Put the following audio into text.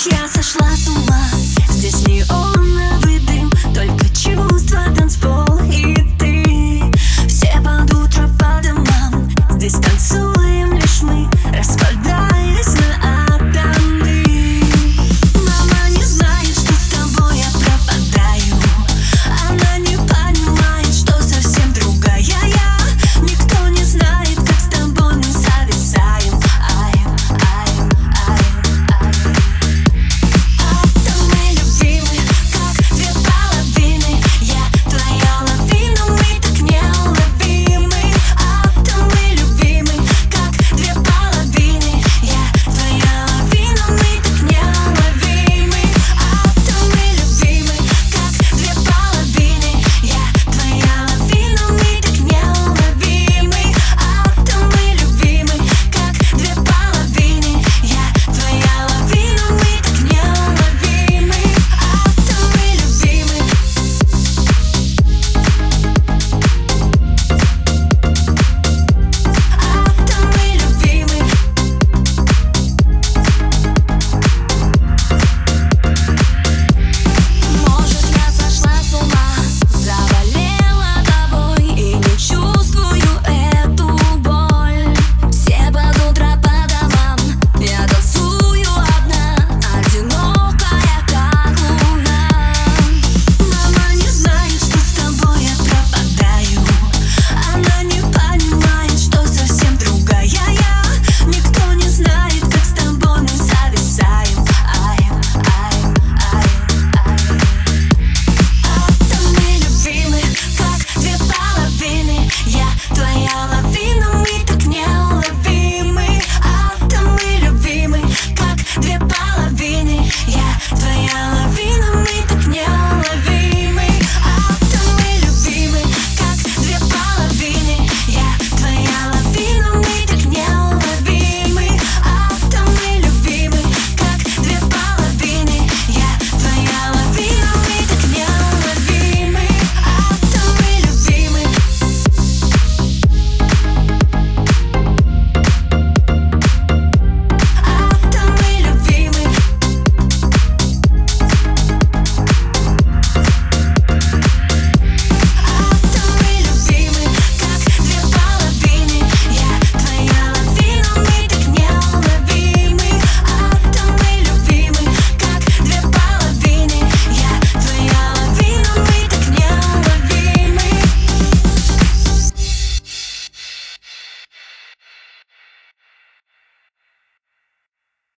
Здесь я сошла с ума. Здесь неоновый дым Только чувства